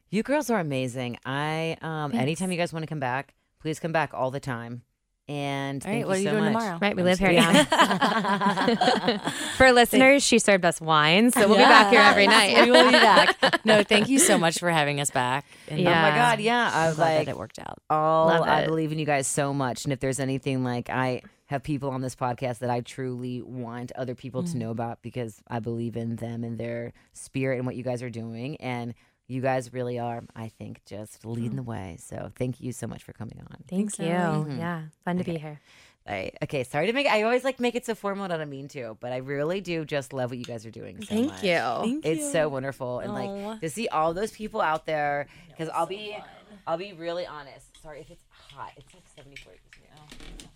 You girls are amazing. I um anytime you guys want to come back, please come back all the time. And All thank right, what are you you so doing much. tomorrow? Right, we I'm live here now. For listeners, she served us wine, so we'll be back here every night. we will be back. No, thank you so much for having us back. And Oh my god, yeah. I I'm was glad like that it worked out. all Love I believe in you guys so much. And if there's anything like I have people on this podcast that I truly want other people Mm. to know about because I believe in them and their spirit and what you guys are doing. And you guys really are, I think, just leading the way. So thank you so much for coming on. Thank Thanks, you. Emily. Mhm. Yeah, fun to be here. I, okay, sorry to make I always like make it so formal and I don't mean to, but I really do just love what you guys are doing so much. Thank you. It's you. so wonderful and Aw. like to see all those people out there because I'll be I'll be really honest. Sorry if it's hot. It's like 74 degrees now.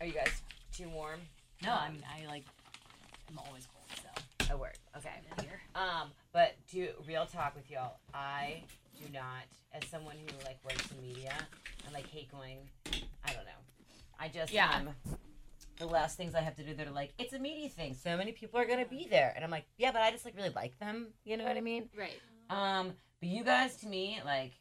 Are you guys too warm? No, I mean I like. I'm always cold, so A word. Okay. Um, but do real talk with y'all, I do not, as someone who like works in media, I like hate going. I don't know. I just Yeah. um, the last things I have to do, they're like, it's a media thing. So many people are gonna be there, and I'm like, yeah, but I just like really like them. You know what I mean? Right. Um, but you guys, to me, like,